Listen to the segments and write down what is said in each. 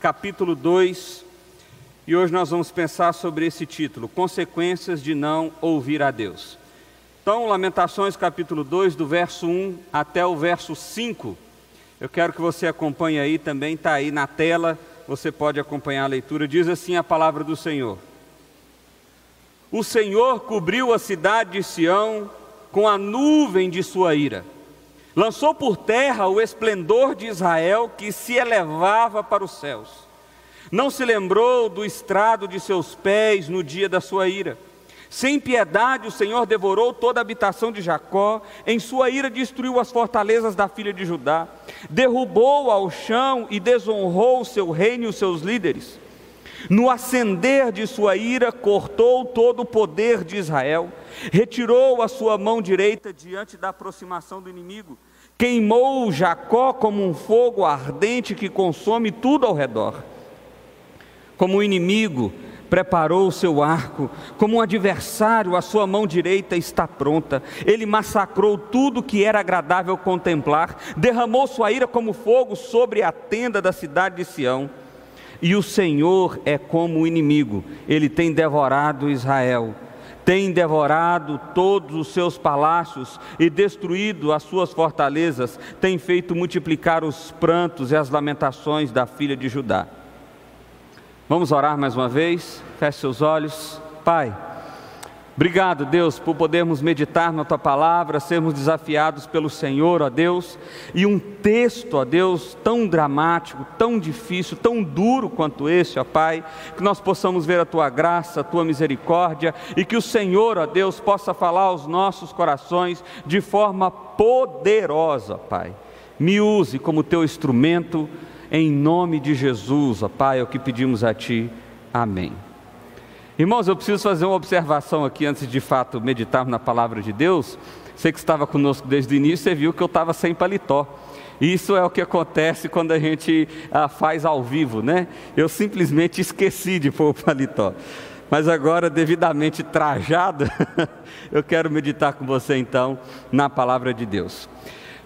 capítulo 2, e hoje nós vamos pensar sobre esse título: Consequências de não ouvir a Deus. Então, Lamentações, capítulo 2, do verso 1 até o verso 5. Eu quero que você acompanhe aí também, está aí na tela, você pode acompanhar a leitura. Diz assim a palavra do Senhor: O Senhor cobriu a cidade de Sião com a nuvem de sua ira lançou por terra o esplendor de Israel que se elevava para os céus. Não se lembrou do estrado de seus pés no dia da sua ira. Sem piedade, o Senhor devorou toda a habitação de Jacó, em sua ira destruiu as fortalezas da filha de Judá, derrubou ao chão e desonrou o seu reino e os seus líderes. No acender de sua ira, cortou todo o poder de Israel, retirou a sua mão direita diante da aproximação do inimigo, Queimou Jacó como um fogo ardente que consome tudo ao redor. Como o inimigo preparou o seu arco, como um adversário, a sua mão direita está pronta. Ele massacrou tudo que era agradável contemplar, derramou sua ira como fogo sobre a tenda da cidade de Sião. E o Senhor é como o inimigo, ele tem devorado Israel tem devorado todos os seus palácios e destruído as suas fortalezas, tem feito multiplicar os prantos e as lamentações da filha de Judá. Vamos orar mais uma vez? Feche seus olhos. Pai, Obrigado, Deus, por podermos meditar na tua palavra, sermos desafiados pelo Senhor, ó Deus, e um texto, ó Deus, tão dramático, tão difícil, tão duro quanto esse, ó Pai, que nós possamos ver a tua graça, a tua misericórdia e que o Senhor, ó Deus, possa falar aos nossos corações de forma poderosa, Pai. Me use como teu instrumento, em nome de Jesus, ó Pai, é o que pedimos a ti. Amém. Irmãos, eu preciso fazer uma observação aqui antes de fato meditarmos na palavra de Deus. Você que estava conosco desde o início, você viu que eu estava sem paletó. Isso é o que acontece quando a gente ah, faz ao vivo, né? Eu simplesmente esqueci de pôr o paletó. Mas agora, devidamente trajado, eu quero meditar com você então na palavra de Deus.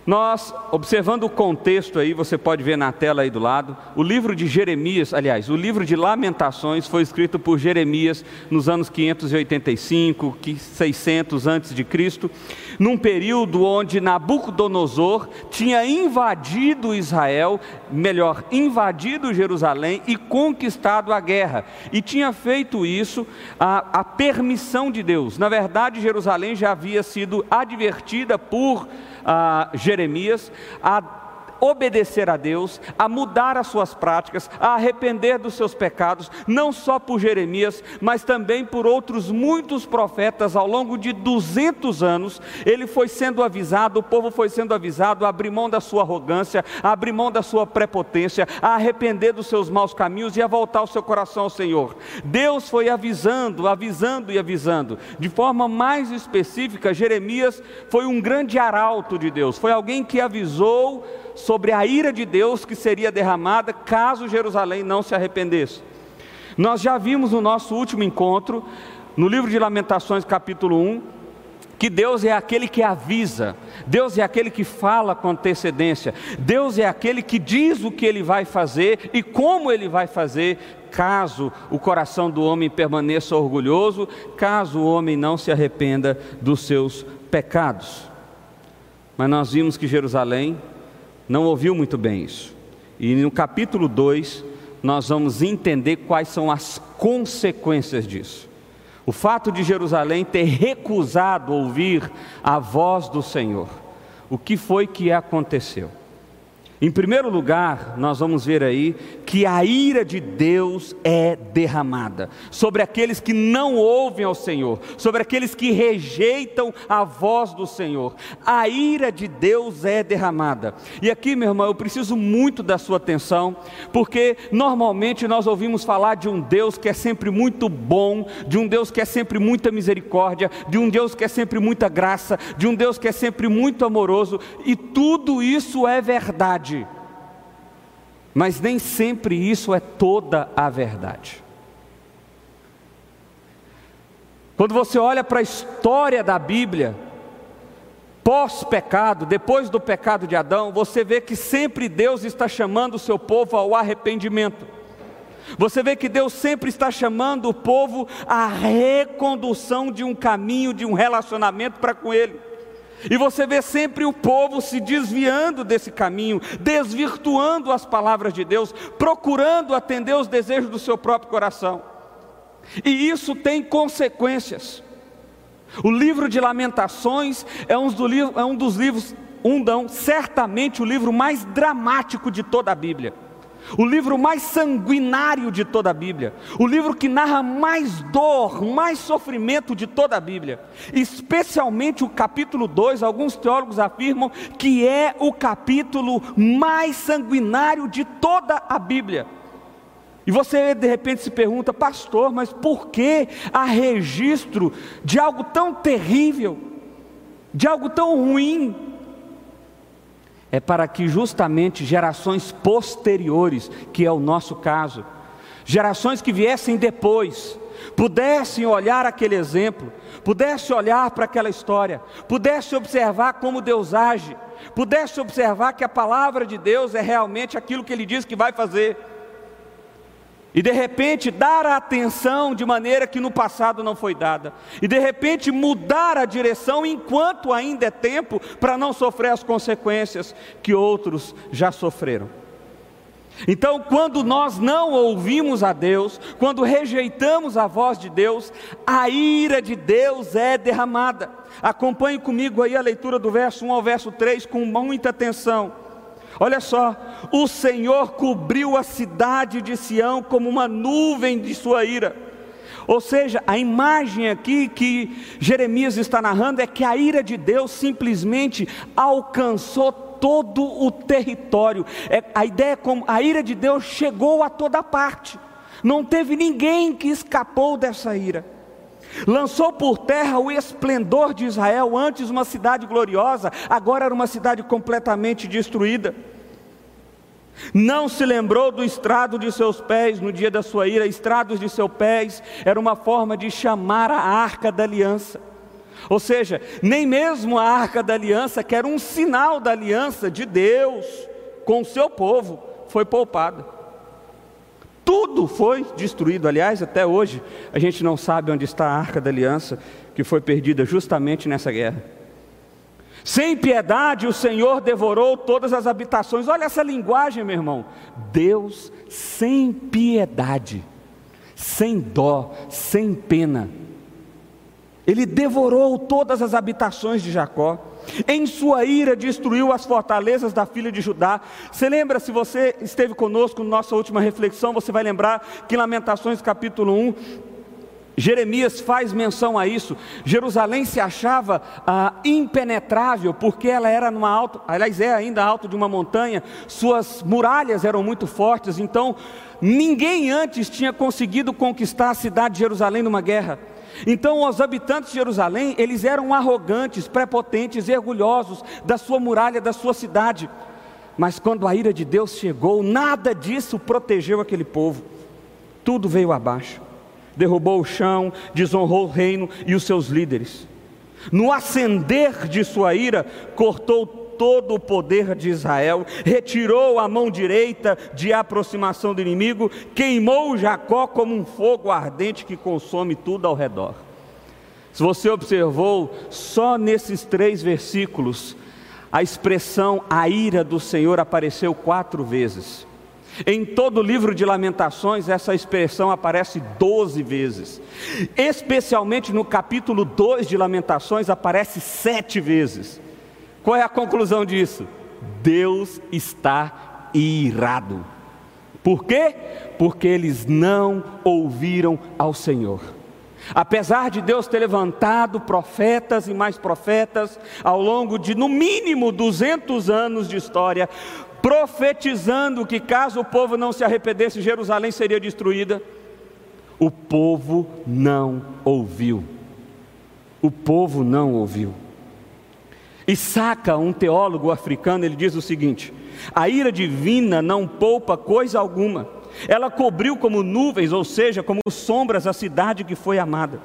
Nós, observando o contexto aí, você pode ver na tela aí do lado, o livro de Jeremias, aliás, o livro de Lamentações foi escrito por Jeremias nos anos 585, 600 antes de Cristo, num período onde Nabucodonosor tinha invadido Israel, melhor, invadido Jerusalém e conquistado a guerra, e tinha feito isso a, a permissão de Deus. Na verdade, Jerusalém já havia sido advertida por a Jeremias a obedecer a Deus, a mudar as suas práticas, a arrepender dos seus pecados, não só por Jeremias, mas também por outros muitos profetas ao longo de 200 anos. Ele foi sendo avisado, o povo foi sendo avisado a abrir mão da sua arrogância, a abrir mão da sua prepotência, a arrepender dos seus maus caminhos e a voltar o seu coração ao Senhor. Deus foi avisando, avisando e avisando. De forma mais específica, Jeremias foi um grande arauto de Deus, foi alguém que avisou sobre a ira de Deus que seria derramada caso Jerusalém não se arrependesse. Nós já vimos no nosso último encontro, no livro de Lamentações, capítulo 1, que Deus é aquele que avisa, Deus é aquele que fala com antecedência, Deus é aquele que diz o que ele vai fazer e como ele vai fazer, caso o coração do homem permaneça orgulhoso, caso o homem não se arrependa dos seus pecados. Mas nós vimos que Jerusalém não ouviu muito bem isso. E no capítulo 2, nós vamos entender quais são as consequências disso. O fato de Jerusalém ter recusado ouvir a voz do Senhor. O que foi que aconteceu? Em primeiro lugar, nós vamos ver aí que a ira de Deus é derramada sobre aqueles que não ouvem ao Senhor, sobre aqueles que rejeitam a voz do Senhor. A ira de Deus é derramada. E aqui, meu irmão, eu preciso muito da sua atenção, porque normalmente nós ouvimos falar de um Deus que é sempre muito bom, de um Deus que é sempre muita misericórdia, de um Deus que é sempre muita graça, de um Deus que é sempre muito amoroso, e tudo isso é verdade mas nem sempre isso é toda a verdade. Quando você olha para a história da Bíblia, pós-pecado, depois do pecado de Adão, você vê que sempre Deus está chamando o seu povo ao arrependimento. Você vê que Deus sempre está chamando o povo à recondução de um caminho, de um relacionamento para com Ele. E você vê sempre o povo se desviando desse caminho, desvirtuando as palavras de Deus, procurando atender os desejos do seu próprio coração. E isso tem consequências. O livro de Lamentações é um dos, é um dos livros, um não, certamente o livro mais dramático de toda a Bíblia o livro mais sanguinário de toda a Bíblia, o livro que narra mais dor, mais sofrimento de toda a Bíblia, especialmente o capítulo 2, alguns teólogos afirmam que é o capítulo mais sanguinário de toda a Bíblia. E você de repente se pergunta, pastor, mas por que há registro de algo tão terrível, de algo tão ruim é para que justamente gerações posteriores, que é o nosso caso, gerações que viessem depois, pudessem olhar aquele exemplo, pudessem olhar para aquela história, pudessem observar como Deus age, pudessem observar que a palavra de Deus é realmente aquilo que Ele diz que vai fazer. E de repente dar a atenção de maneira que no passado não foi dada. E de repente mudar a direção enquanto ainda é tempo para não sofrer as consequências que outros já sofreram. Então, quando nós não ouvimos a Deus, quando rejeitamos a voz de Deus, a ira de Deus é derramada. Acompanhe comigo aí a leitura do verso 1 ao verso 3 com muita atenção. Olha só, o Senhor cobriu a cidade de Sião como uma nuvem de sua ira. Ou seja, a imagem aqui que Jeremias está narrando é que a ira de Deus simplesmente alcançou todo o território. É, a ideia é como a ira de Deus chegou a toda parte. Não teve ninguém que escapou dessa ira. Lançou por terra o esplendor de Israel, antes uma cidade gloriosa, agora era uma cidade completamente destruída. Não se lembrou do estrado de seus pés no dia da sua ira, estrados de seus pés era uma forma de chamar a arca da aliança. Ou seja, nem mesmo a arca da aliança, que era um sinal da aliança de Deus com o seu povo, foi poupada. Tudo foi destruído. Aliás, até hoje, a gente não sabe onde está a arca da aliança, que foi perdida justamente nessa guerra. Sem piedade, o Senhor devorou todas as habitações. Olha essa linguagem, meu irmão. Deus sem piedade, sem dó, sem pena. Ele devorou todas as habitações de Jacó. Em sua ira destruiu as fortalezas da filha de Judá. Você lembra, se você esteve conosco na nossa última reflexão, você vai lembrar que Lamentações capítulo 1, Jeremias faz menção a isso. Jerusalém se achava ah, impenetrável porque ela era numa alto, aliás é ainda alto de uma montanha. Suas muralhas eram muito fortes. Então ninguém antes tinha conseguido conquistar a cidade de Jerusalém numa guerra. Então os habitantes de Jerusalém, eles eram arrogantes, prepotentes orgulhosos da sua muralha, da sua cidade. Mas quando a ira de Deus chegou, nada disso protegeu aquele povo. Tudo veio abaixo. Derrubou o chão, desonrou o reino e os seus líderes. No acender de sua ira, cortou todo o poder de Israel, retirou a mão direita de aproximação do inimigo, queimou Jacó como um fogo ardente que consome tudo ao redor. Se você observou, só nesses três versículos, a expressão a ira do Senhor apareceu quatro vezes. Em todo o livro de Lamentações, essa expressão aparece doze vezes. Especialmente no capítulo 2 de Lamentações, aparece sete vezes. Qual é a conclusão disso? Deus está irado. Por quê? Porque eles não ouviram ao Senhor. Apesar de Deus ter levantado profetas e mais profetas ao longo de no mínimo 200 anos de história, profetizando que caso o povo não se arrependesse, Jerusalém seria destruída, o povo não ouviu. O povo não ouviu. E saca um teólogo africano, ele diz o seguinte: a ira divina não poupa coisa alguma, ela cobriu como nuvens, ou seja, como sombras, a cidade que foi amada.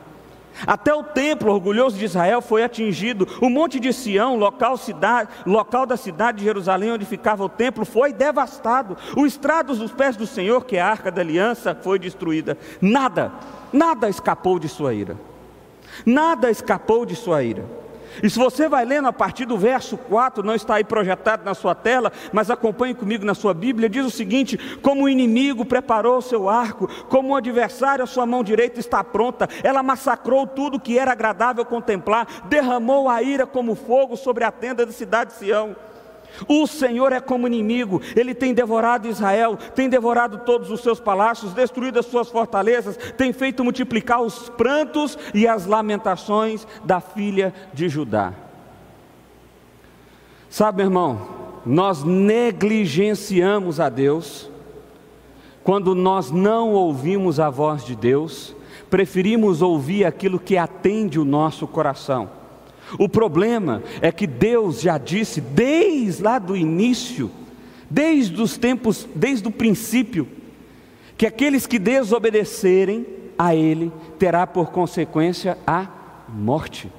Até o templo orgulhoso de Israel foi atingido. O monte de Sião, local, cidade, local da cidade de Jerusalém, onde ficava o templo, foi devastado. O estrado dos pés do Senhor, que é a arca da aliança, foi destruída. Nada, nada escapou de sua ira. Nada escapou de sua ira. E se você vai lendo a partir do verso 4, não está aí projetado na sua tela, mas acompanhe comigo na sua Bíblia, diz o seguinte: Como o inimigo preparou o seu arco, como o adversário, a sua mão direita está pronta, ela massacrou tudo que era agradável contemplar, derramou a ira como fogo sobre a tenda da cidade de Sião. O Senhor é como inimigo, ele tem devorado Israel, tem devorado todos os seus palácios, destruído as suas fortalezas, tem feito multiplicar os prantos e as lamentações da filha de Judá. Sabe, meu irmão, nós negligenciamos a Deus quando nós não ouvimos a voz de Deus, preferimos ouvir aquilo que atende o nosso coração. O problema é que Deus já disse desde lá do início, desde os tempos, desde o princípio, que aqueles que desobedecerem a Ele terá por consequência a morte.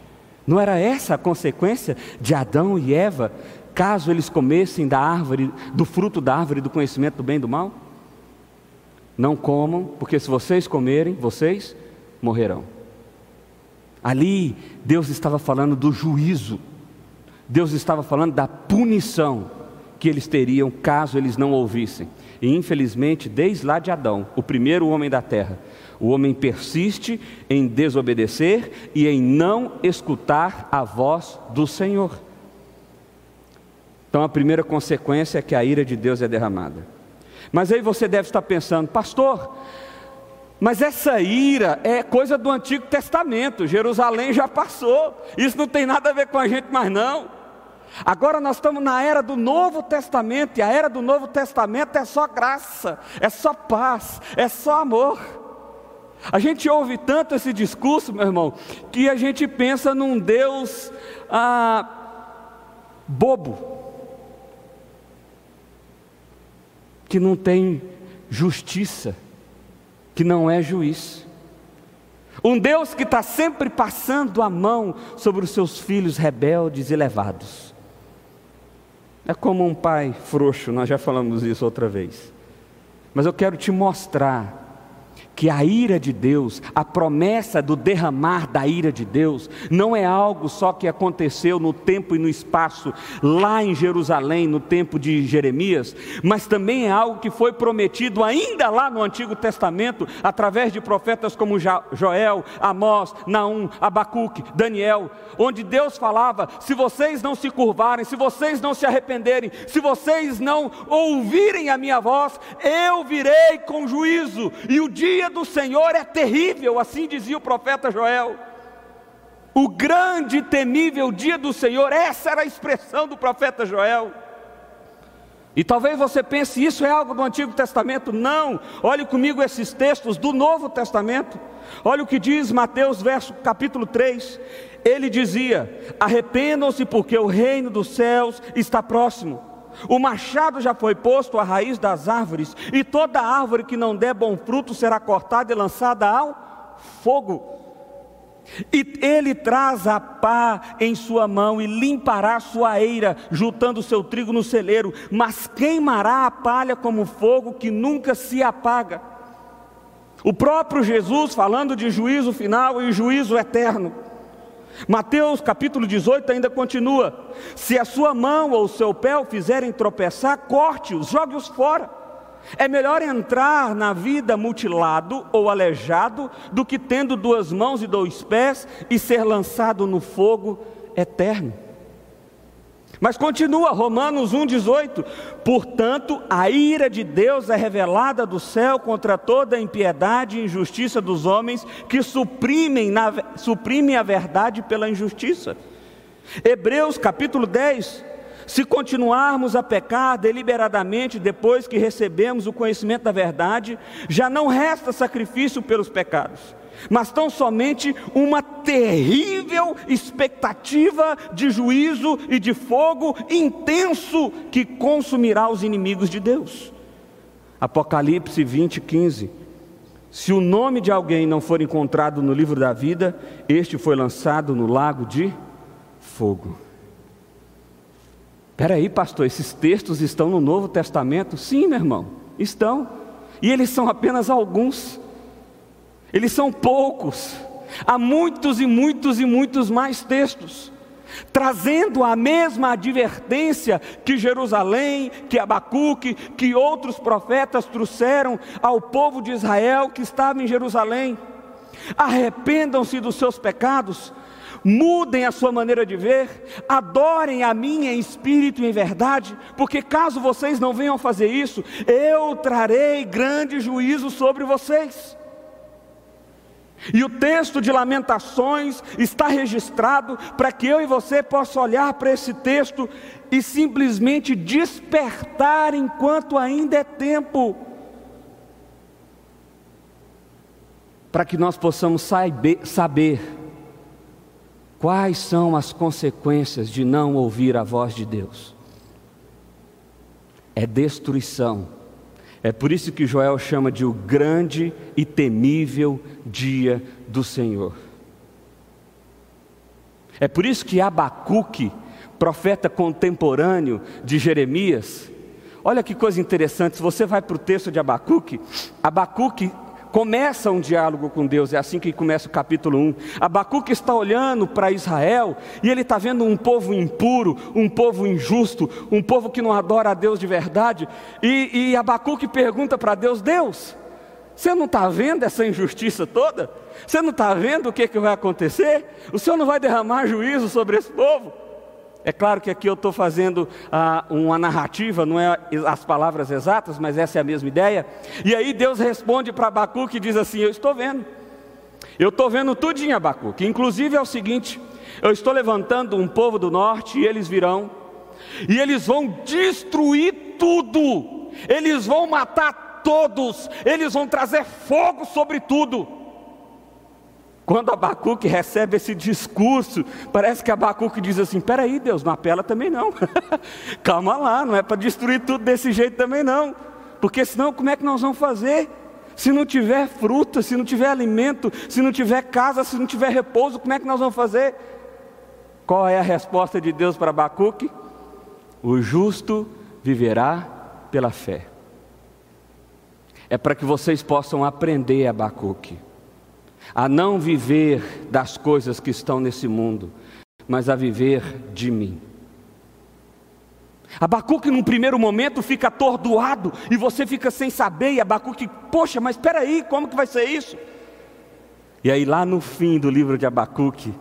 Não era essa a consequência de Adão e Eva, caso eles comessem da árvore, do fruto da árvore do conhecimento do bem e do mal? Não comam, porque se vocês comerem, vocês morrerão. Ali, Deus estava falando do juízo, Deus estava falando da punição que eles teriam caso eles não ouvissem. E infelizmente, desde lá de Adão, o primeiro homem da terra, o homem persiste em desobedecer e em não escutar a voz do Senhor. Então a primeira consequência é que a ira de Deus é derramada. Mas aí você deve estar pensando, pastor, mas essa ira é coisa do Antigo Testamento, Jerusalém já passou, isso não tem nada a ver com a gente mais não. Agora nós estamos na era do Novo Testamento, e a era do Novo Testamento é só graça, é só paz, é só amor. A gente ouve tanto esse discurso, meu irmão, que a gente pensa num Deus ah, bobo, que não tem justiça que não é juiz. Um Deus que está sempre passando a mão sobre os seus filhos rebeldes e levados. É como um pai frouxo, nós já falamos isso outra vez. Mas eu quero te mostrar que a ira de Deus, a promessa do derramar da ira de Deus, não é algo só que aconteceu no tempo e no espaço, lá em Jerusalém, no tempo de Jeremias, mas também é algo que foi prometido ainda lá no Antigo Testamento, através de profetas como Joel, Amós, Naum, Abacuque, Daniel, onde Deus falava: se vocês não se curvarem, se vocês não se arrependerem, se vocês não ouvirem a minha voz, eu virei com juízo, e o dia do Senhor é terrível, assim dizia o profeta Joel. O grande e temível dia do Senhor, essa era a expressão do profeta Joel. E talvez você pense, isso é algo do Antigo Testamento? Não, olhe comigo esses textos do Novo Testamento. Olha o que diz Mateus, verso, capítulo 3. Ele dizia: Arrependam-se, porque o reino dos céus está próximo. O machado já foi posto à raiz das árvores, e toda árvore que não der bom fruto será cortada e lançada ao fogo. E ele traz a pá em sua mão e limpará sua eira, juntando seu trigo no celeiro, mas queimará a palha como fogo que nunca se apaga. O próprio Jesus falando de juízo final e juízo eterno. Mateus capítulo 18 ainda continua: Se a sua mão ou o seu pé o fizerem tropeçar, corte-os, jogue-os fora. É melhor entrar na vida mutilado ou aleijado do que tendo duas mãos e dois pés e ser lançado no fogo eterno. Mas continua Romanos 1,18: Portanto, a ira de Deus é revelada do céu contra toda a impiedade e injustiça dos homens que suprimem, na, suprimem a verdade pela injustiça. Hebreus capítulo 10: Se continuarmos a pecar deliberadamente depois que recebemos o conhecimento da verdade, já não resta sacrifício pelos pecados mas tão somente uma terrível expectativa de juízo e de fogo intenso que consumirá os inimigos de Deus. Apocalipse 20, 15. Se o nome de alguém não for encontrado no livro da vida, este foi lançado no lago de fogo. Espera aí, pastor, esses textos estão no Novo Testamento? Sim, meu irmão, estão. E eles são apenas alguns. Eles são poucos. Há muitos e muitos e muitos mais textos trazendo a mesma advertência que Jerusalém, que Abacuque, que outros profetas trouxeram ao povo de Israel que estava em Jerusalém. Arrependam-se dos seus pecados, mudem a sua maneira de ver, adorem a mim em espírito e em verdade, porque caso vocês não venham fazer isso, eu trarei grande juízo sobre vocês. E o texto de Lamentações está registrado para que eu e você possa olhar para esse texto e simplesmente despertar enquanto ainda é tempo. Para que nós possamos saber, saber quais são as consequências de não ouvir a voz de Deus. É destruição é por isso que Joel chama de o grande e temível dia do Senhor. É por isso que Abacuque, profeta contemporâneo de Jeremias, olha que coisa interessante, se você vai para o texto de Abacuque, Abacuque começa um diálogo com Deus, é assim que começa o capítulo 1. Abacuque está olhando para Israel e ele está vendo um povo impuro, um povo injusto, um povo que não adora a Deus de verdade. E, e Abacuque pergunta para Deus: Deus, você não está vendo essa injustiça toda? Você não está vendo o que, que vai acontecer? O Senhor não vai derramar juízo sobre esse povo? É claro que aqui eu estou fazendo ah, uma narrativa, não é as palavras exatas, mas essa é a mesma ideia. E aí Deus responde para Abacuque e diz assim: Eu estou vendo, eu estou vendo tudinho, Abacuque. Inclusive é o seguinte: eu estou levantando um povo do norte e eles virão, e eles vão destruir tudo, eles vão matar todos, eles vão trazer fogo sobre tudo. Quando Abacuque recebe esse discurso, parece que Abacuque diz assim: peraí, Deus, não apela também não. Calma lá, não é para destruir tudo desse jeito também não. Porque senão, como é que nós vamos fazer? Se não tiver fruta, se não tiver alimento, se não tiver casa, se não tiver repouso, como é que nós vamos fazer? Qual é a resposta de Deus para Abacuque? O justo viverá pela fé. É para que vocês possam aprender, Abacuque a não viver das coisas que estão nesse mundo, mas a viver de mim. Abacuque, num primeiro momento, fica atordoado e você fica sem saber, e Abacuque, poxa, mas espera aí, como que vai ser isso? E aí, lá no fim do livro de Abacuque,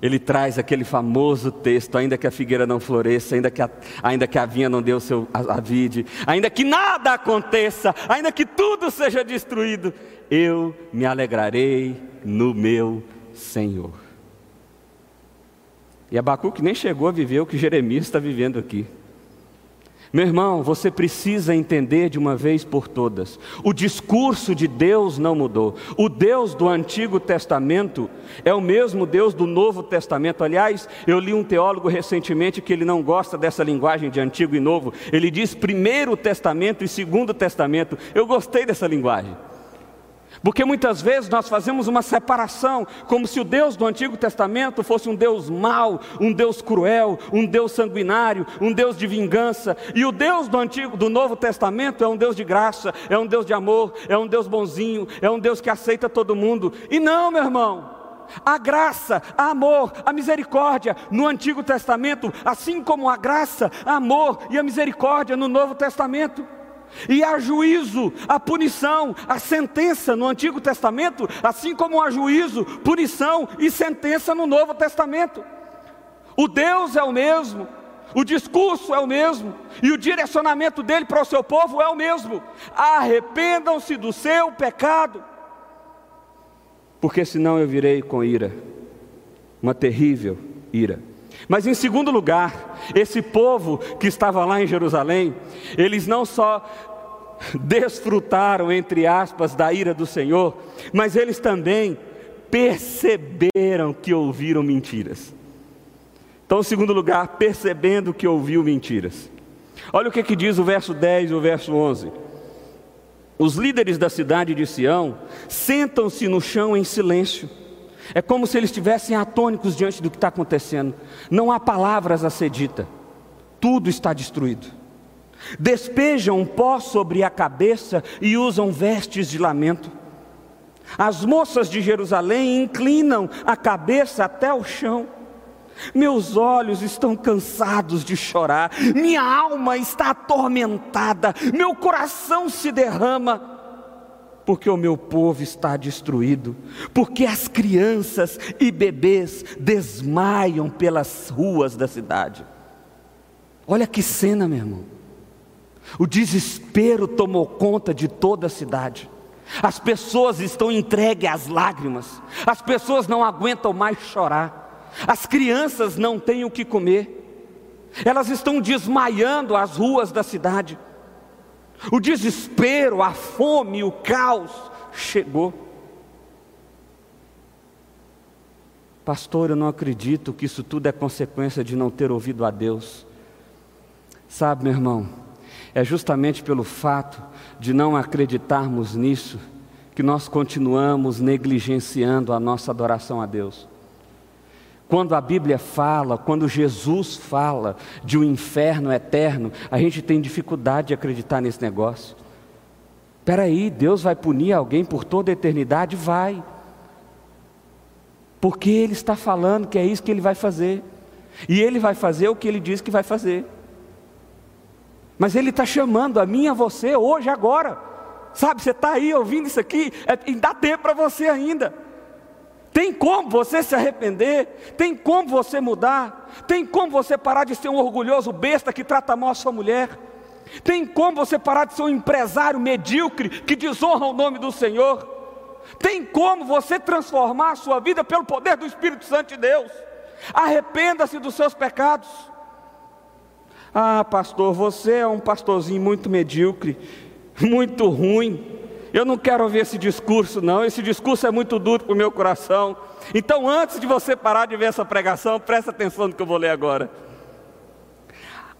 ele traz aquele famoso texto: ainda que a figueira não floresça, ainda que a, ainda que a vinha não dê o seu a, a vide, ainda que nada aconteça, ainda que tudo seja destruído, eu me alegrarei no meu Senhor. E Abacuque nem chegou a viver o que Jeremias está vivendo aqui. Meu irmão, você precisa entender de uma vez por todas: o discurso de Deus não mudou. O Deus do Antigo Testamento é o mesmo Deus do Novo Testamento. Aliás, eu li um teólogo recentemente que ele não gosta dessa linguagem de Antigo e Novo. Ele diz Primeiro Testamento e Segundo Testamento. Eu gostei dessa linguagem. Porque muitas vezes nós fazemos uma separação, como se o Deus do Antigo Testamento fosse um Deus mau, um Deus cruel, um Deus sanguinário, um Deus de vingança, e o Deus do Antigo, do Novo Testamento é um Deus de graça, é um Deus de amor, é um Deus bonzinho, é um Deus que aceita todo mundo. E não, meu irmão, a graça, a amor, a misericórdia no Antigo Testamento, assim como a graça, a amor e a misericórdia no Novo Testamento. E há juízo, a punição, a sentença no Antigo Testamento, assim como há juízo, punição e sentença no Novo Testamento. O Deus é o mesmo, o discurso é o mesmo, e o direcionamento dele para o seu povo é o mesmo. Arrependam-se do seu pecado, porque senão eu virei com ira, uma terrível ira. Mas em segundo lugar, esse povo que estava lá em Jerusalém, eles não só desfrutaram, entre aspas, da ira do Senhor, mas eles também perceberam que ouviram mentiras. Então, em segundo lugar, percebendo que ouviu mentiras. Olha o que, que diz o verso 10 e o verso 11. Os líderes da cidade de Sião sentam-se no chão em silêncio. É como se eles estivessem atônicos diante do que está acontecendo. Não há palavras a ser dita. Tudo está destruído. Despejam pó sobre a cabeça e usam vestes de lamento. As moças de Jerusalém inclinam a cabeça até o chão. Meus olhos estão cansados de chorar, minha alma está atormentada, meu coração se derrama, porque o meu povo está destruído, porque as crianças e bebês desmaiam pelas ruas da cidade. Olha que cena, meu irmão. O desespero tomou conta de toda a cidade. As pessoas estão entregues às lágrimas, as pessoas não aguentam mais chorar, as crianças não têm o que comer, elas estão desmaiando as ruas da cidade. O desespero, a fome, o caos chegou. Pastor, eu não acredito que isso tudo é consequência de não ter ouvido a Deus. Sabe, meu irmão, é justamente pelo fato de não acreditarmos nisso que nós continuamos negligenciando a nossa adoração a Deus. Quando a Bíblia fala, quando Jesus fala de um inferno eterno, a gente tem dificuldade de acreditar nesse negócio. Espera aí, Deus vai punir alguém por toda a eternidade? Vai. Porque Ele está falando que é isso que Ele vai fazer. E Ele vai fazer o que Ele diz que vai fazer. Mas Ele está chamando a mim e a você hoje, agora. Sabe, você está aí ouvindo isso aqui, é, dá tempo para você ainda. Tem como você se arrepender, tem como você mudar, tem como você parar de ser um orgulhoso besta que trata mal a sua mulher, tem como você parar de ser um empresário medíocre que desonra o nome do Senhor, tem como você transformar a sua vida pelo poder do Espírito Santo de Deus. Arrependa-se dos seus pecados. Ah, pastor, você é um pastorzinho muito medíocre, muito ruim. Eu não quero ouvir esse discurso, não. Esse discurso é muito duro para o meu coração. Então, antes de você parar de ver essa pregação, presta atenção no que eu vou ler agora.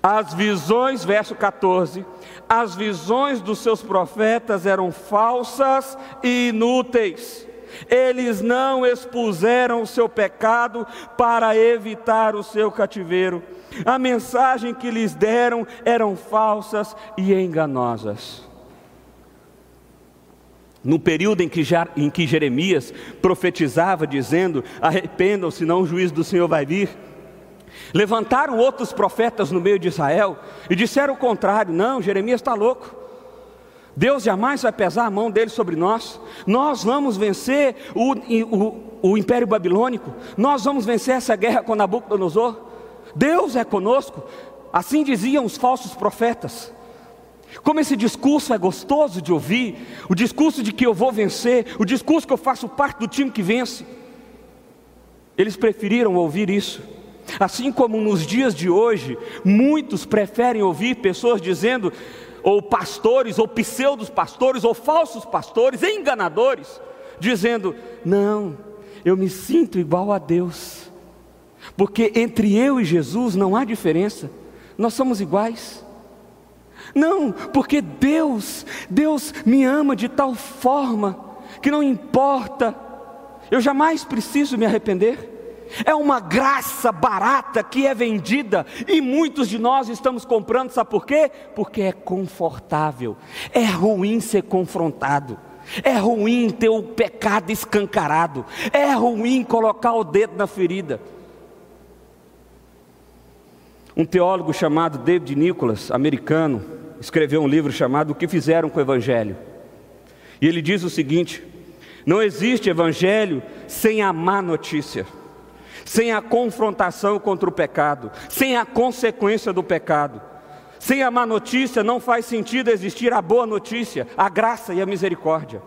As visões, verso 14: as visões dos seus profetas eram falsas e inúteis. Eles não expuseram o seu pecado para evitar o seu cativeiro a mensagem que lhes deram eram falsas e enganosas. No período em que, em que Jeremias profetizava, dizendo: Arrependam, senão o juízo do Senhor vai vir. Levantaram outros profetas no meio de Israel e disseram o contrário: Não, Jeremias está louco. Deus jamais vai pesar a mão dele sobre nós. Nós vamos vencer o, o, o Império Babilônico. Nós vamos vencer essa guerra com Nabucodonosor. Deus é conosco, assim diziam os falsos profetas. Como esse discurso é gostoso de ouvir, o discurso de que eu vou vencer, o discurso que eu faço parte do time que vence. Eles preferiram ouvir isso. Assim como nos dias de hoje, muitos preferem ouvir pessoas dizendo, ou pastores, ou pseudos pastores, ou falsos pastores, enganadores, dizendo: Não, eu me sinto igual a Deus. Porque entre eu e Jesus não há diferença, nós somos iguais. Não, porque Deus, Deus me ama de tal forma que não importa, eu jamais preciso me arrepender. É uma graça barata que é vendida e muitos de nós estamos comprando, sabe por quê? Porque é confortável. É ruim ser confrontado. É ruim ter o pecado escancarado. É ruim colocar o dedo na ferida. Um teólogo chamado David Nicholas, americano, escreveu um livro chamado O que Fizeram com o Evangelho. E ele diz o seguinte: não existe evangelho sem a má notícia, sem a confrontação contra o pecado, sem a consequência do pecado. Sem a má notícia não faz sentido existir a boa notícia, a graça e a misericórdia.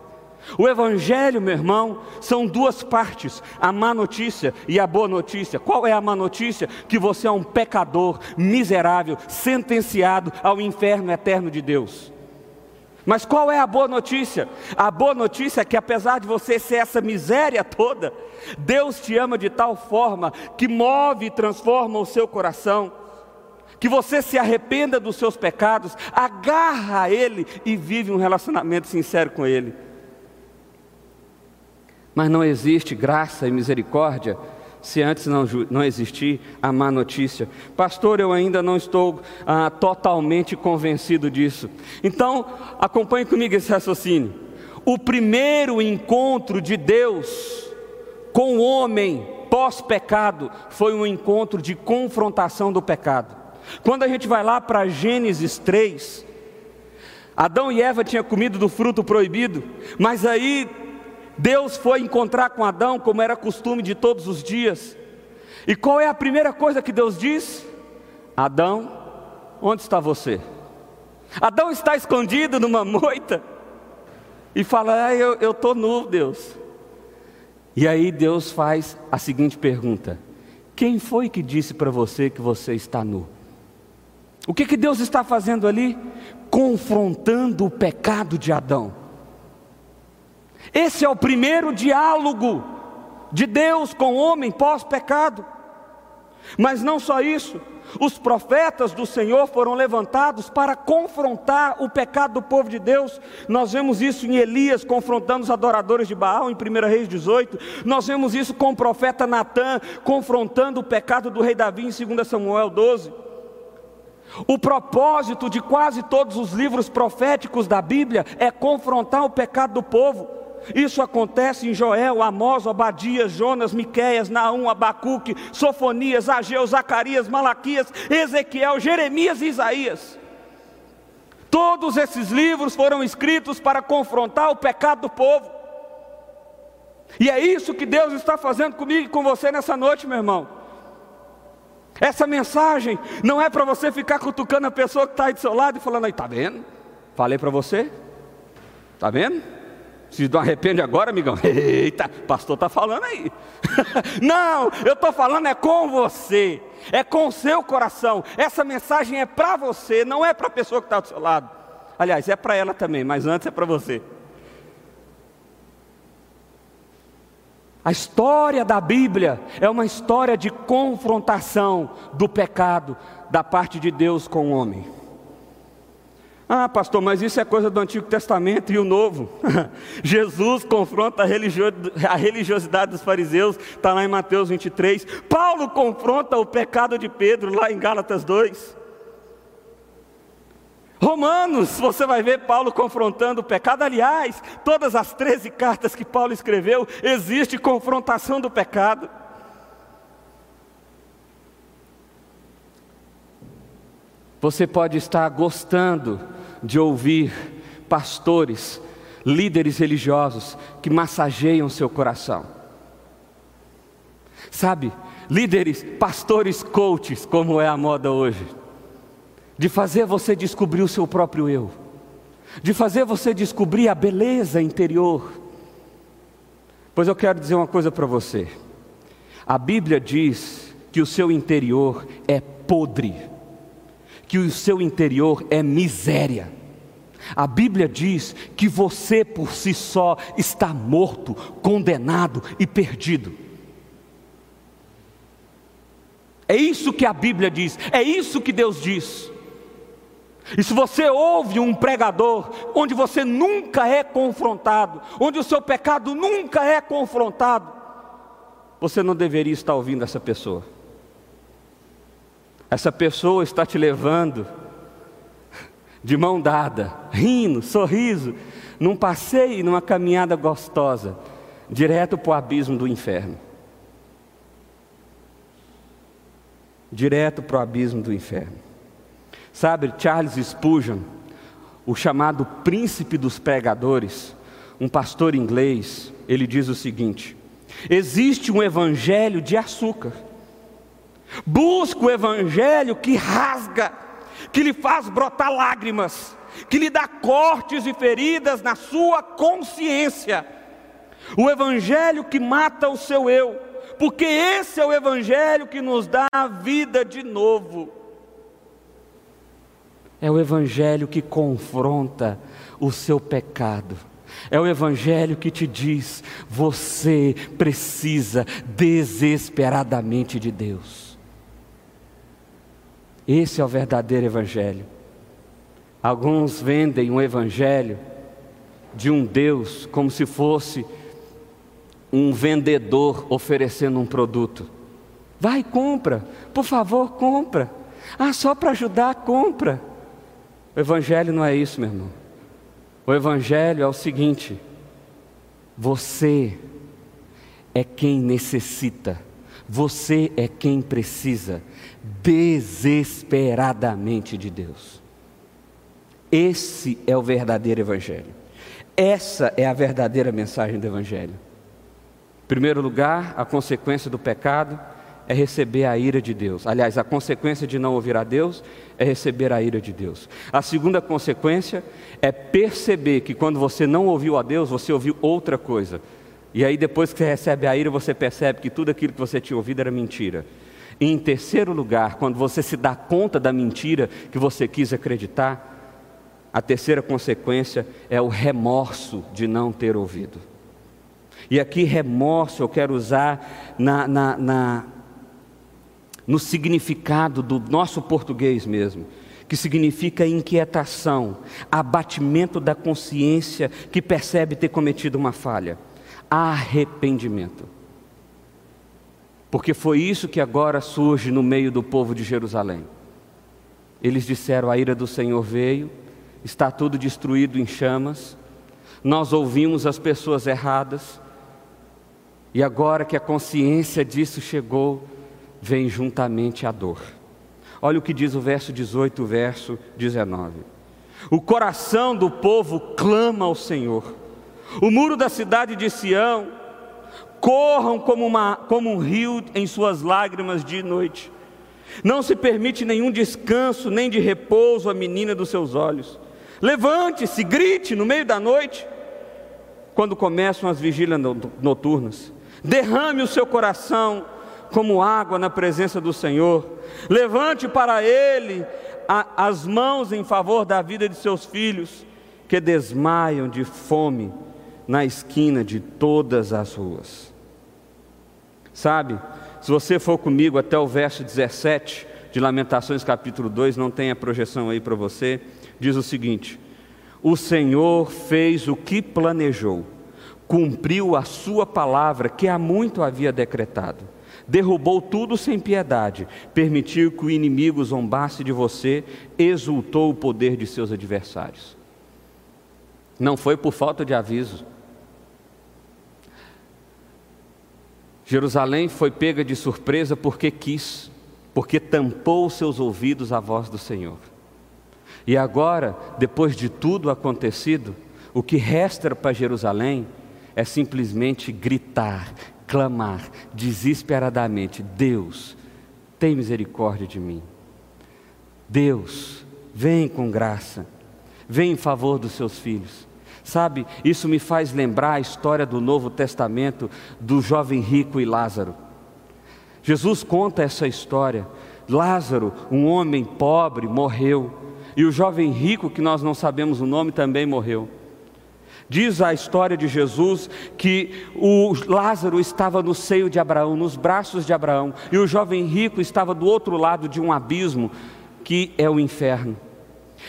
O Evangelho, meu irmão, são duas partes: a má notícia e a boa notícia. Qual é a má notícia? Que você é um pecador miserável, sentenciado ao inferno eterno de Deus. Mas qual é a boa notícia? A boa notícia é que, apesar de você ser essa miséria toda, Deus te ama de tal forma que move e transforma o seu coração que você se arrependa dos seus pecados, agarra a Ele e vive um relacionamento sincero com Ele. Mas não existe graça e misericórdia se antes não, não existir a má notícia. Pastor, eu ainda não estou ah, totalmente convencido disso. Então, acompanhe comigo esse raciocínio. O primeiro encontro de Deus com o homem pós-pecado foi um encontro de confrontação do pecado. Quando a gente vai lá para Gênesis 3, Adão e Eva tinham comido do fruto proibido, mas aí Deus foi encontrar com Adão, como era costume de todos os dias. E qual é a primeira coisa que Deus diz? Adão, onde está você? Adão está escondido numa moita e fala: ah, Eu estou nu, Deus. E aí Deus faz a seguinte pergunta: Quem foi que disse para você que você está nu? O que, que Deus está fazendo ali? Confrontando o pecado de Adão. Esse é o primeiro diálogo de Deus com o homem pós-pecado. Mas não só isso, os profetas do Senhor foram levantados para confrontar o pecado do povo de Deus. Nós vemos isso em Elias confrontando os adoradores de Baal, em 1 Reis 18. Nós vemos isso com o profeta Natã confrontando o pecado do rei Davi, em 2 Samuel 12. O propósito de quase todos os livros proféticos da Bíblia é confrontar o pecado do povo. Isso acontece em Joel, Amós, Obadias, Jonas, Miqueias, Naum, Abacuque, Sofonias, Ageu, Zacarias, Malaquias, Ezequiel, Jeremias e Isaías. Todos esses livros foram escritos para confrontar o pecado do povo. E é isso que Deus está fazendo comigo e com você nessa noite, meu irmão. Essa mensagem não é para você ficar cutucando a pessoa que está aí do seu lado e falando aí, está vendo? Falei para você? Está vendo? Se não arrepende agora, amigão. Eita, pastor está falando aí. não, eu estou falando é com você, é com o seu coração. Essa mensagem é para você, não é para a pessoa que está do seu lado. Aliás, é para ela também, mas antes é para você. A história da Bíblia é uma história de confrontação do pecado da parte de Deus com o homem. Ah, pastor, mas isso é coisa do Antigo Testamento e o Novo. Jesus confronta a, religio... a religiosidade dos fariseus, está lá em Mateus 23. Paulo confronta o pecado de Pedro, lá em Gálatas 2. Romanos, você vai ver Paulo confrontando o pecado. Aliás, todas as 13 cartas que Paulo escreveu, existe confrontação do pecado. Você pode estar gostando de ouvir pastores, líderes religiosos que massageiam seu coração. Sabe, líderes, pastores coaches, como é a moda hoje, de fazer você descobrir o seu próprio eu, de fazer você descobrir a beleza interior. Pois eu quero dizer uma coisa para você. A Bíblia diz que o seu interior é podre que o seu interior é miséria. A Bíblia diz que você por si só está morto, condenado e perdido. É isso que a Bíblia diz, é isso que Deus diz. E se você ouve um pregador onde você nunca é confrontado, onde o seu pecado nunca é confrontado, você não deveria estar ouvindo essa pessoa. Essa pessoa está te levando de mão dada, rindo, sorriso, num passeio, numa caminhada gostosa, direto para o abismo do inferno. Direto para o abismo do inferno. Sabe, Charles Spurgeon, o chamado príncipe dos pregadores, um pastor inglês, ele diz o seguinte: existe um evangelho de açúcar Busca o evangelho que rasga, que lhe faz brotar lágrimas, que lhe dá cortes e feridas na sua consciência. O evangelho que mata o seu eu, porque esse é o evangelho que nos dá a vida de novo. É o evangelho que confronta o seu pecado. É o Evangelho que te diz: você precisa desesperadamente de Deus. Esse é o verdadeiro Evangelho. Alguns vendem um Evangelho de um Deus como se fosse um vendedor oferecendo um produto. Vai, compra, por favor, compra. Ah, só para ajudar, compra. O Evangelho não é isso, meu irmão. O Evangelho é o seguinte: você é quem necessita, você é quem precisa desesperadamente de Deus. Esse é o verdadeiro Evangelho. Essa é a verdadeira mensagem do Evangelho. Em primeiro lugar, a consequência do pecado é receber a ira de Deus. Aliás, a consequência de não ouvir a Deus é receber a ira de Deus. A segunda consequência é perceber que quando você não ouviu a Deus, você ouviu outra coisa. E aí, depois que você recebe a ira, você percebe que tudo aquilo que você tinha ouvido era mentira. E em terceiro lugar, quando você se dá conta da mentira que você quis acreditar, a terceira consequência é o remorso de não ter ouvido. E aqui, remorso, eu quero usar na, na, na no significado do nosso português mesmo, que significa inquietação, abatimento da consciência que percebe ter cometido uma falha, arrependimento. Porque foi isso que agora surge no meio do povo de Jerusalém. Eles disseram: a ira do Senhor veio, está tudo destruído em chamas, nós ouvimos as pessoas erradas, e agora que a consciência disso chegou, vem juntamente a dor. Olha o que diz o verso 18, o verso 19. O coração do povo clama ao Senhor. O muro da cidade de Sião corram como, uma, como um rio em suas lágrimas de noite. Não se permite nenhum descanso, nem de repouso à menina dos seus olhos. Levante-se, grite no meio da noite, quando começam as vigílias noturnas. Derrame o seu coração como água na presença do Senhor. Levante para Ele a, as mãos em favor da vida de seus filhos, que desmaiam de fome na esquina de todas as ruas. Sabe, se você for comigo até o verso 17 de Lamentações, capítulo 2, não tem a projeção aí para você, diz o seguinte: O Senhor fez o que planejou, cumpriu a sua palavra que há muito havia decretado derrubou tudo sem piedade, permitiu que o inimigo zombasse de você, exultou o poder de seus adversários. Não foi por falta de aviso. Jerusalém foi pega de surpresa porque quis, porque tampou seus ouvidos à voz do Senhor. E agora, depois de tudo acontecido, o que resta para Jerusalém é simplesmente gritar, clamar desesperadamente: Deus, tem misericórdia de mim. Deus, vem com graça, vem em favor dos seus filhos. Sabe, isso me faz lembrar a história do Novo Testamento do jovem rico e Lázaro. Jesus conta essa história. Lázaro, um homem pobre, morreu, e o jovem rico, que nós não sabemos o nome, também morreu. Diz a história de Jesus que o Lázaro estava no seio de Abraão, nos braços de Abraão, e o jovem rico estava do outro lado de um abismo, que é o inferno.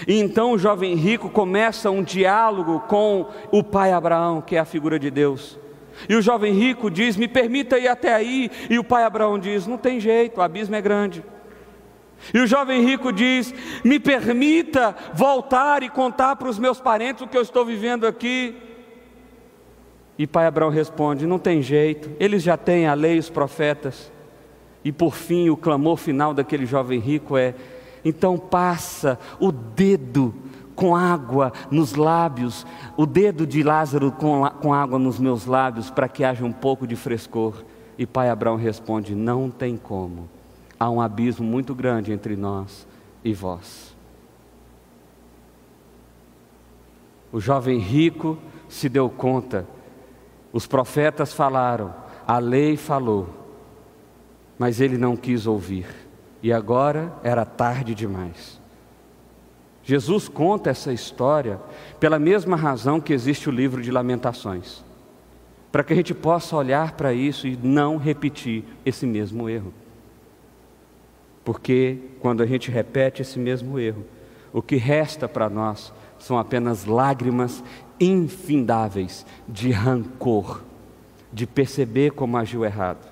E então o jovem rico começa um diálogo com o pai Abraão, que é a figura de Deus. E o jovem rico diz: Me permita ir até aí. E o pai Abraão diz: Não tem jeito, o abismo é grande. E o jovem rico diz: Me permita voltar e contar para os meus parentes o que eu estou vivendo aqui. E pai Abraão responde: Não tem jeito, eles já têm a lei e os profetas. E por fim, o clamor final daquele jovem rico é: Então passa o dedo com água nos lábios, o dedo de Lázaro com, com água nos meus lábios, para que haja um pouco de frescor. E pai Abraão responde: Não tem como há um abismo muito grande entre nós e vós. O jovem rico se deu conta, os profetas falaram, a lei falou, mas ele não quis ouvir, e agora era tarde demais. Jesus conta essa história pela mesma razão que existe o livro de Lamentações, para que a gente possa olhar para isso e não repetir esse mesmo erro. Porque quando a gente repete esse mesmo erro, o que resta para nós são apenas lágrimas infindáveis de rancor, de perceber como agiu errado.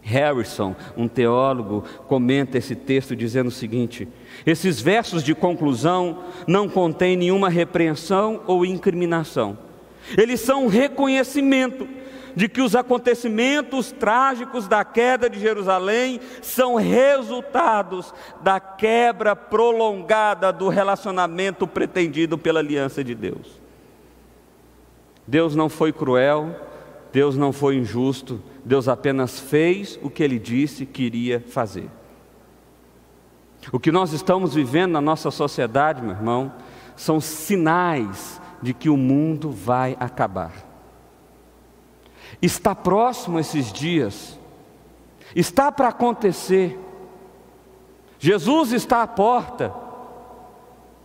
Harrison, um teólogo, comenta esse texto dizendo o seguinte: esses versos de conclusão não contêm nenhuma repreensão ou incriminação. Eles são um reconhecimento de que os acontecimentos trágicos da queda de Jerusalém são resultados da quebra prolongada do relacionamento pretendido pela aliança de Deus. Deus não foi cruel, Deus não foi injusto, Deus apenas fez o que ele disse que iria fazer. O que nós estamos vivendo na nossa sociedade, meu irmão, são sinais de que o mundo vai acabar. Está próximo esses dias, está para acontecer. Jesus está à porta,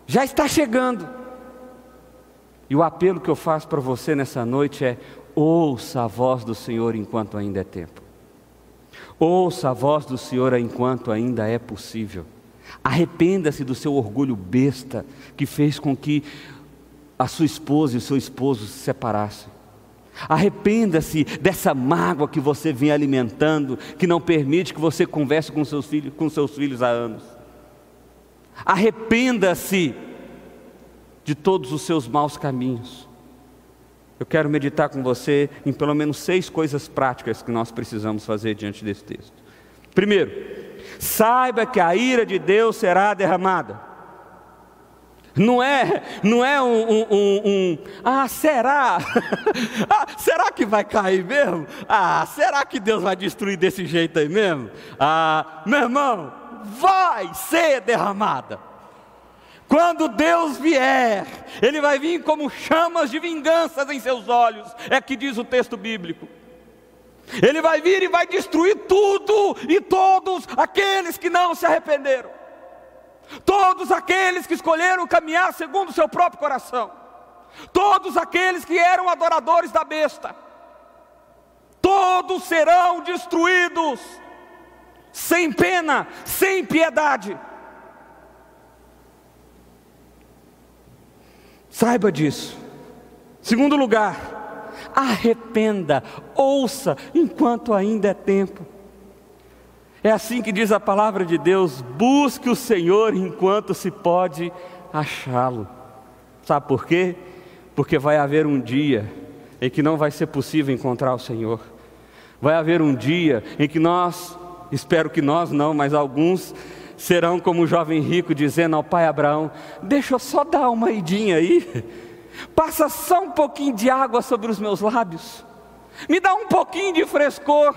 já está chegando. E o apelo que eu faço para você nessa noite é: ouça a voz do Senhor enquanto ainda é tempo. Ouça a voz do Senhor enquanto ainda é possível. Arrependa-se do seu orgulho besta que fez com que a sua esposa e o seu esposo se separassem. Arrependa-se dessa mágoa que você vem alimentando, que não permite que você converse com seus filhos, com seus filhos há anos. Arrependa-se de todos os seus maus caminhos. Eu quero meditar com você em pelo menos seis coisas práticas que nós precisamos fazer diante desse texto. Primeiro, saiba que a ira de Deus será derramada. Não é, não é um, um, um, um ah, será? ah, será que vai cair mesmo? Ah, será que Deus vai destruir desse jeito aí mesmo? Ah, meu irmão, vai ser derramada. Quando Deus vier, Ele vai vir como chamas de vinganças em seus olhos, é que diz o texto bíblico. Ele vai vir e vai destruir tudo e todos aqueles que não se arrependeram. Todos aqueles que escolheram caminhar segundo o seu próprio coração, todos aqueles que eram adoradores da besta, todos serão destruídos, sem pena, sem piedade. Saiba disso. Segundo lugar, arrependa, ouça enquanto ainda é tempo. É assim que diz a palavra de Deus: busque o Senhor enquanto se pode achá-lo. Sabe por quê? Porque vai haver um dia em que não vai ser possível encontrar o Senhor. Vai haver um dia em que nós, espero que nós não, mas alguns serão como o jovem rico dizendo ao pai Abraão: Deixa eu só dar uma idinha aí, passa só um pouquinho de água sobre os meus lábios, me dá um pouquinho de frescor.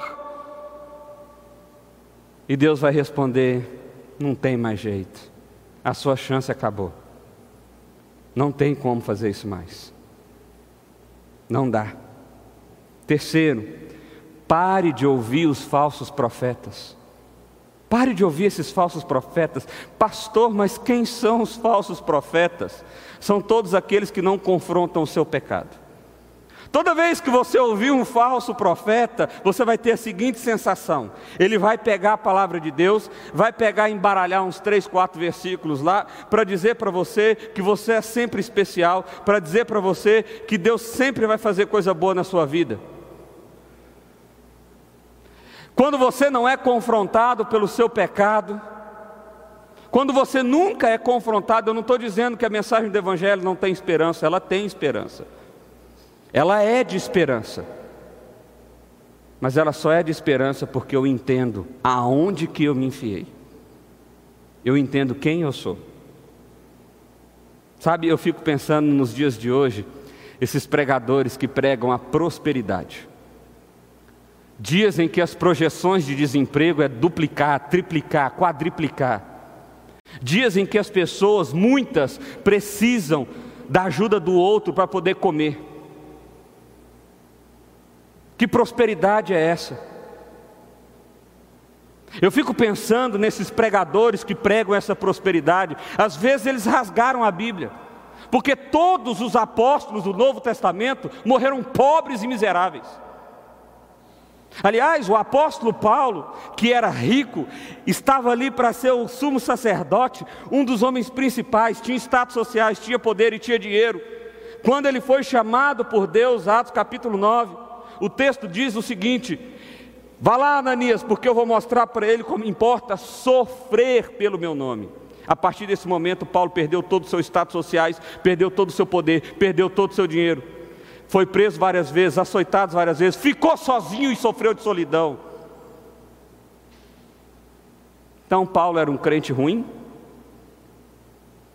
E Deus vai responder: não tem mais jeito, a sua chance acabou. Não tem como fazer isso mais. Não dá. Terceiro, pare de ouvir os falsos profetas. Pare de ouvir esses falsos profetas. Pastor, mas quem são os falsos profetas? São todos aqueles que não confrontam o seu pecado. Toda vez que você ouvir um falso profeta, você vai ter a seguinte sensação: ele vai pegar a palavra de Deus, vai pegar e embaralhar uns três, quatro versículos lá, para dizer para você que você é sempre especial, para dizer para você que Deus sempre vai fazer coisa boa na sua vida. Quando você não é confrontado pelo seu pecado, quando você nunca é confrontado, eu não estou dizendo que a mensagem do Evangelho não tem esperança, ela tem esperança ela é de esperança. Mas ela só é de esperança porque eu entendo aonde que eu me enfiei. Eu entendo quem eu sou. Sabe, eu fico pensando nos dias de hoje, esses pregadores que pregam a prosperidade. Dias em que as projeções de desemprego é duplicar, triplicar, quadriplicar. Dias em que as pessoas, muitas, precisam da ajuda do outro para poder comer. Que prosperidade é essa? Eu fico pensando nesses pregadores que pregam essa prosperidade. Às vezes eles rasgaram a Bíblia, porque todos os apóstolos do Novo Testamento morreram pobres e miseráveis. Aliás, o apóstolo Paulo, que era rico, estava ali para ser o sumo sacerdote, um dos homens principais, tinha status sociais, tinha poder e tinha dinheiro. Quando ele foi chamado por Deus, Atos capítulo 9, o texto diz o seguinte: Vá lá, Ananias, porque eu vou mostrar para ele como importa sofrer pelo meu nome. A partir desse momento, Paulo perdeu todo o seu status sociais, perdeu todo o seu poder, perdeu todo o seu dinheiro. Foi preso várias vezes, açoitado várias vezes, ficou sozinho e sofreu de solidão. Então, Paulo era um crente ruim?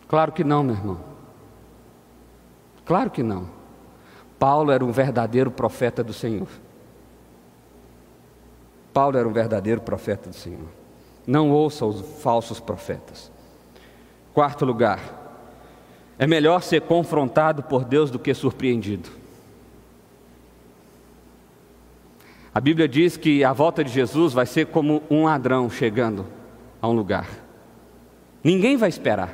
Claro que não, meu irmão. Claro que não. Paulo era um verdadeiro profeta do Senhor. Paulo era um verdadeiro profeta do Senhor. Não ouça os falsos profetas. Quarto lugar, é melhor ser confrontado por Deus do que surpreendido. A Bíblia diz que a volta de Jesus vai ser como um ladrão chegando a um lugar. Ninguém vai esperar.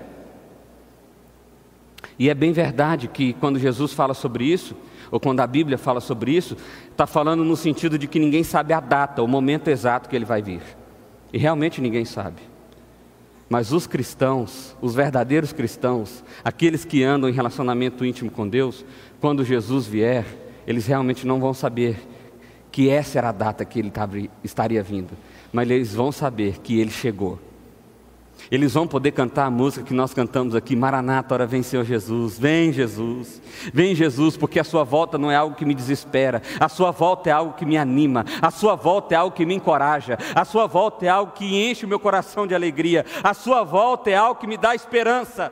E é bem verdade que quando Jesus fala sobre isso, ou quando a Bíblia fala sobre isso, está falando no sentido de que ninguém sabe a data, o momento exato que ele vai vir. E realmente ninguém sabe. Mas os cristãos, os verdadeiros cristãos, aqueles que andam em relacionamento íntimo com Deus, quando Jesus vier, eles realmente não vão saber que essa era a data que ele estaria vindo, mas eles vão saber que ele chegou. Eles vão poder cantar a música que nós cantamos aqui, Maranata, ora vem Senhor Jesus, vem Jesus, vem Jesus, porque a sua volta não é algo que me desespera, a sua volta é algo que me anima, a sua volta é algo que me encoraja, a sua volta é algo que enche o meu coração de alegria, a sua volta é algo que me dá esperança.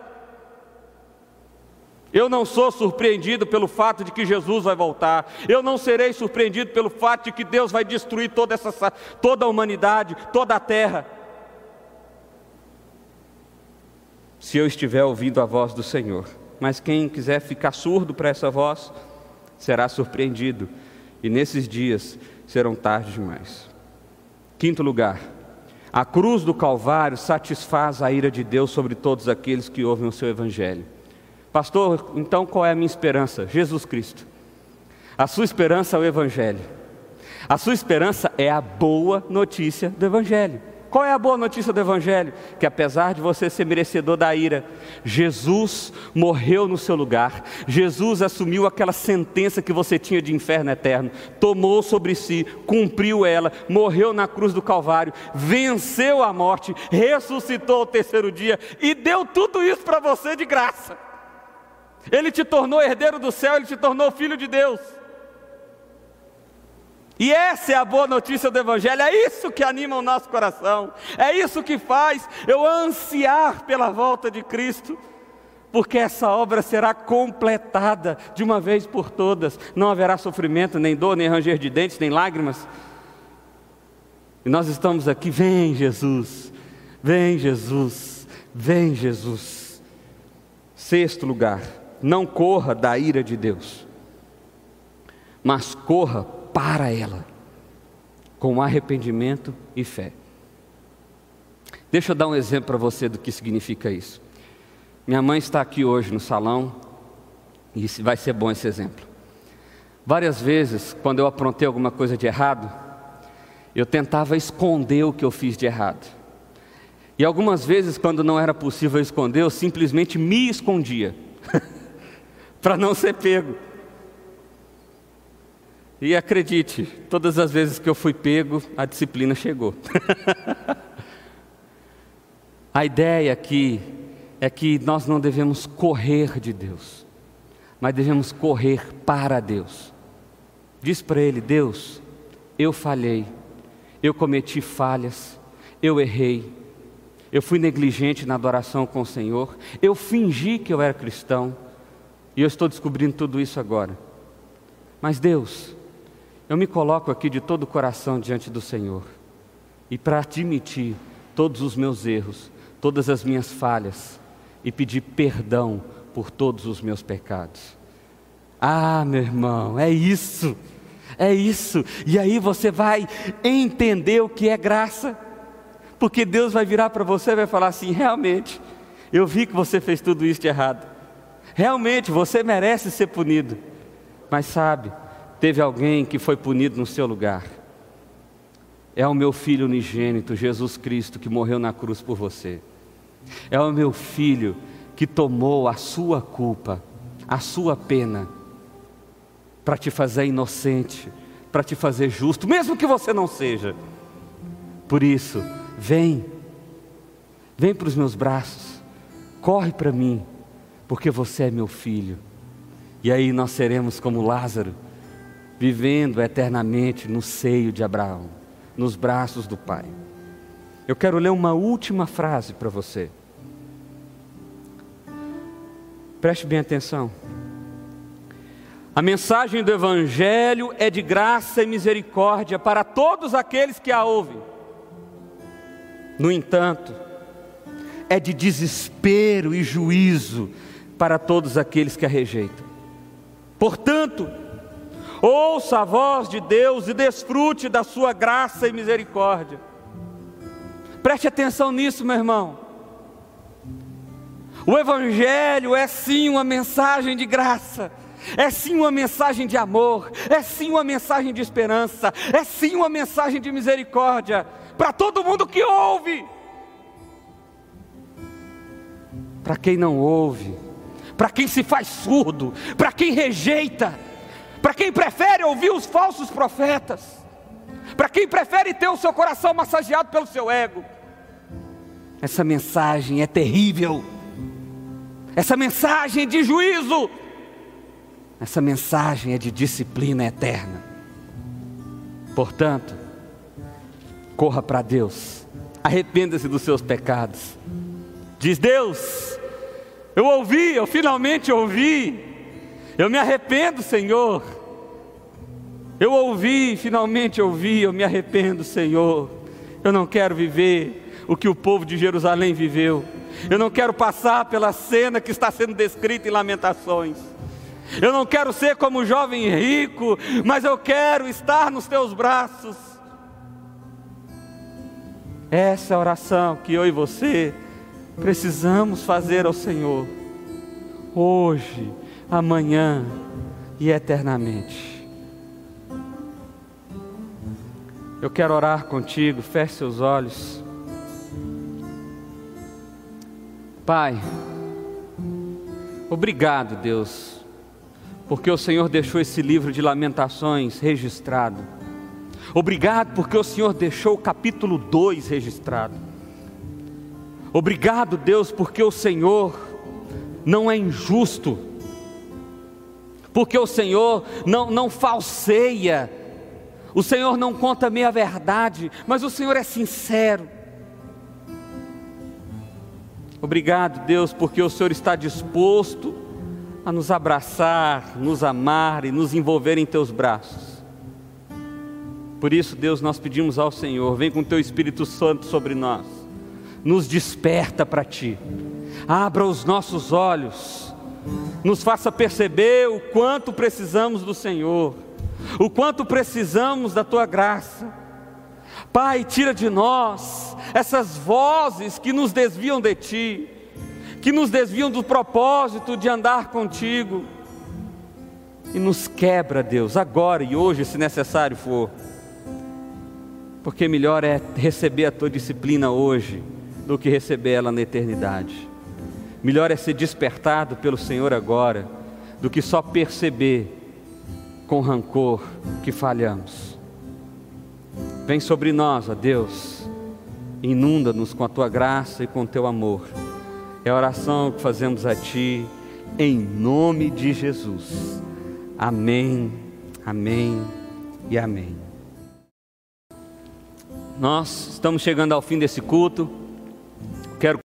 Eu não sou surpreendido pelo fato de que Jesus vai voltar. Eu não serei surpreendido pelo fato de que Deus vai destruir toda, essa, toda a humanidade, toda a terra. se eu estiver ouvindo a voz do Senhor. Mas quem quiser ficar surdo para essa voz, será surpreendido, e nesses dias serão tarde demais. Quinto lugar, a cruz do Calvário satisfaz a ira de Deus sobre todos aqueles que ouvem o seu Evangelho. Pastor, então qual é a minha esperança? Jesus Cristo. A sua esperança é o Evangelho. A sua esperança é a boa notícia do Evangelho. Qual é a boa notícia do Evangelho? Que apesar de você ser merecedor da ira, Jesus morreu no seu lugar, Jesus assumiu aquela sentença que você tinha de inferno eterno, tomou sobre si, cumpriu ela, morreu na cruz do Calvário, venceu a morte, ressuscitou ao terceiro dia e deu tudo isso para você de graça. Ele te tornou herdeiro do céu, ele te tornou filho de Deus. E essa é a boa notícia do Evangelho, é isso que anima o nosso coração, é isso que faz eu ansiar pela volta de Cristo, porque essa obra será completada de uma vez por todas, não haverá sofrimento, nem dor, nem ranger de dentes, nem lágrimas. E nós estamos aqui, vem Jesus, vem Jesus, vem Jesus. Sexto lugar, não corra da ira de Deus, mas corra para ela, com arrependimento e fé. Deixa eu dar um exemplo para você do que significa isso. Minha mãe está aqui hoje no salão e vai ser bom esse exemplo. Várias vezes, quando eu aprontei alguma coisa de errado, eu tentava esconder o que eu fiz de errado. E algumas vezes, quando não era possível esconder, eu simplesmente me escondia, para não ser pego. E acredite, todas as vezes que eu fui pego, a disciplina chegou. a ideia aqui é que nós não devemos correr de Deus, mas devemos correr para Deus. Diz para Ele: Deus, eu falhei, eu cometi falhas, eu errei, eu fui negligente na adoração com o Senhor, eu fingi que eu era cristão, e eu estou descobrindo tudo isso agora. Mas Deus, eu me coloco aqui de todo o coração diante do Senhor e para admitir todos os meus erros, todas as minhas falhas e pedir perdão por todos os meus pecados. Ah, meu irmão, é isso, é isso. E aí você vai entender o que é graça, porque Deus vai virar para você e vai falar assim: realmente, eu vi que você fez tudo isso de errado, realmente você merece ser punido, mas sabe, teve alguém que foi punido no seu lugar. É o meu filho unigênito, Jesus Cristo, que morreu na cruz por você. É o meu filho que tomou a sua culpa, a sua pena, para te fazer inocente, para te fazer justo, mesmo que você não seja. Por isso, vem, vem para os meus braços, corre para mim, porque você é meu filho. E aí nós seremos como Lázaro, vivendo eternamente no seio de Abraão, nos braços do Pai. Eu quero ler uma última frase para você. Preste bem atenção. A mensagem do Evangelho é de graça e misericórdia para todos aqueles que a ouvem. No entanto, é de desespero e juízo para todos aqueles que a rejeitam. Portanto, ouça a voz de Deus e desfrute da sua graça e misericórdia. Preste atenção nisso, meu irmão. O Evangelho é sim uma mensagem de graça, é sim uma mensagem de amor, é sim uma mensagem de esperança, é sim uma mensagem de misericórdia para todo mundo que ouve. Para quem não ouve, para quem se faz surdo, para quem rejeita, para quem prefere ouvir os falsos profetas, para quem prefere ter o seu coração massageado pelo seu ego. Essa mensagem é terrível, essa mensagem é de juízo, essa mensagem é de disciplina eterna. Portanto, corra para Deus, arrependa-se dos seus pecados. Diz Deus, eu ouvi, eu finalmente ouvi. Eu me arrependo, Senhor. Eu ouvi, finalmente ouvi, eu me arrependo, Senhor. Eu não quero viver o que o povo de Jerusalém viveu. Eu não quero passar pela cena que está sendo descrita em Lamentações. Eu não quero ser como o jovem rico, mas eu quero estar nos teus braços. Essa é a oração que eu e você precisamos fazer ao Senhor, hoje, amanhã e eternamente. Eu quero orar contigo, feche seus olhos. Pai, obrigado, Deus, porque o Senhor deixou esse livro de lamentações registrado. Obrigado porque o Senhor deixou o capítulo 2 registrado. Obrigado, Deus, porque o Senhor não é injusto, porque o Senhor não, não falseia, o Senhor não conta meia verdade, mas o Senhor é sincero. Obrigado, Deus, porque o Senhor está disposto a nos abraçar, nos amar e nos envolver em teus braços. Por isso, Deus, nós pedimos ao Senhor, vem com teu Espírito Santo sobre nós nos desperta para Ti, abra os nossos olhos, nos faça perceber o quanto precisamos do Senhor, o quanto precisamos da Tua graça. Pai, tira de nós essas vozes que nos desviam de Ti, que nos desviam do propósito de andar contigo, e nos quebra, Deus, agora e hoje, se necessário for, porque melhor é receber a Tua disciplina hoje do que receber ela na eternidade. Melhor é ser despertado pelo Senhor agora do que só perceber com rancor que falhamos. Vem sobre nós, ó Deus, inunda-nos com a tua graça e com o teu amor. É a oração que fazemos a Ti, em nome de Jesus. Amém, amém e amém. Nós estamos chegando ao fim desse culto. Quero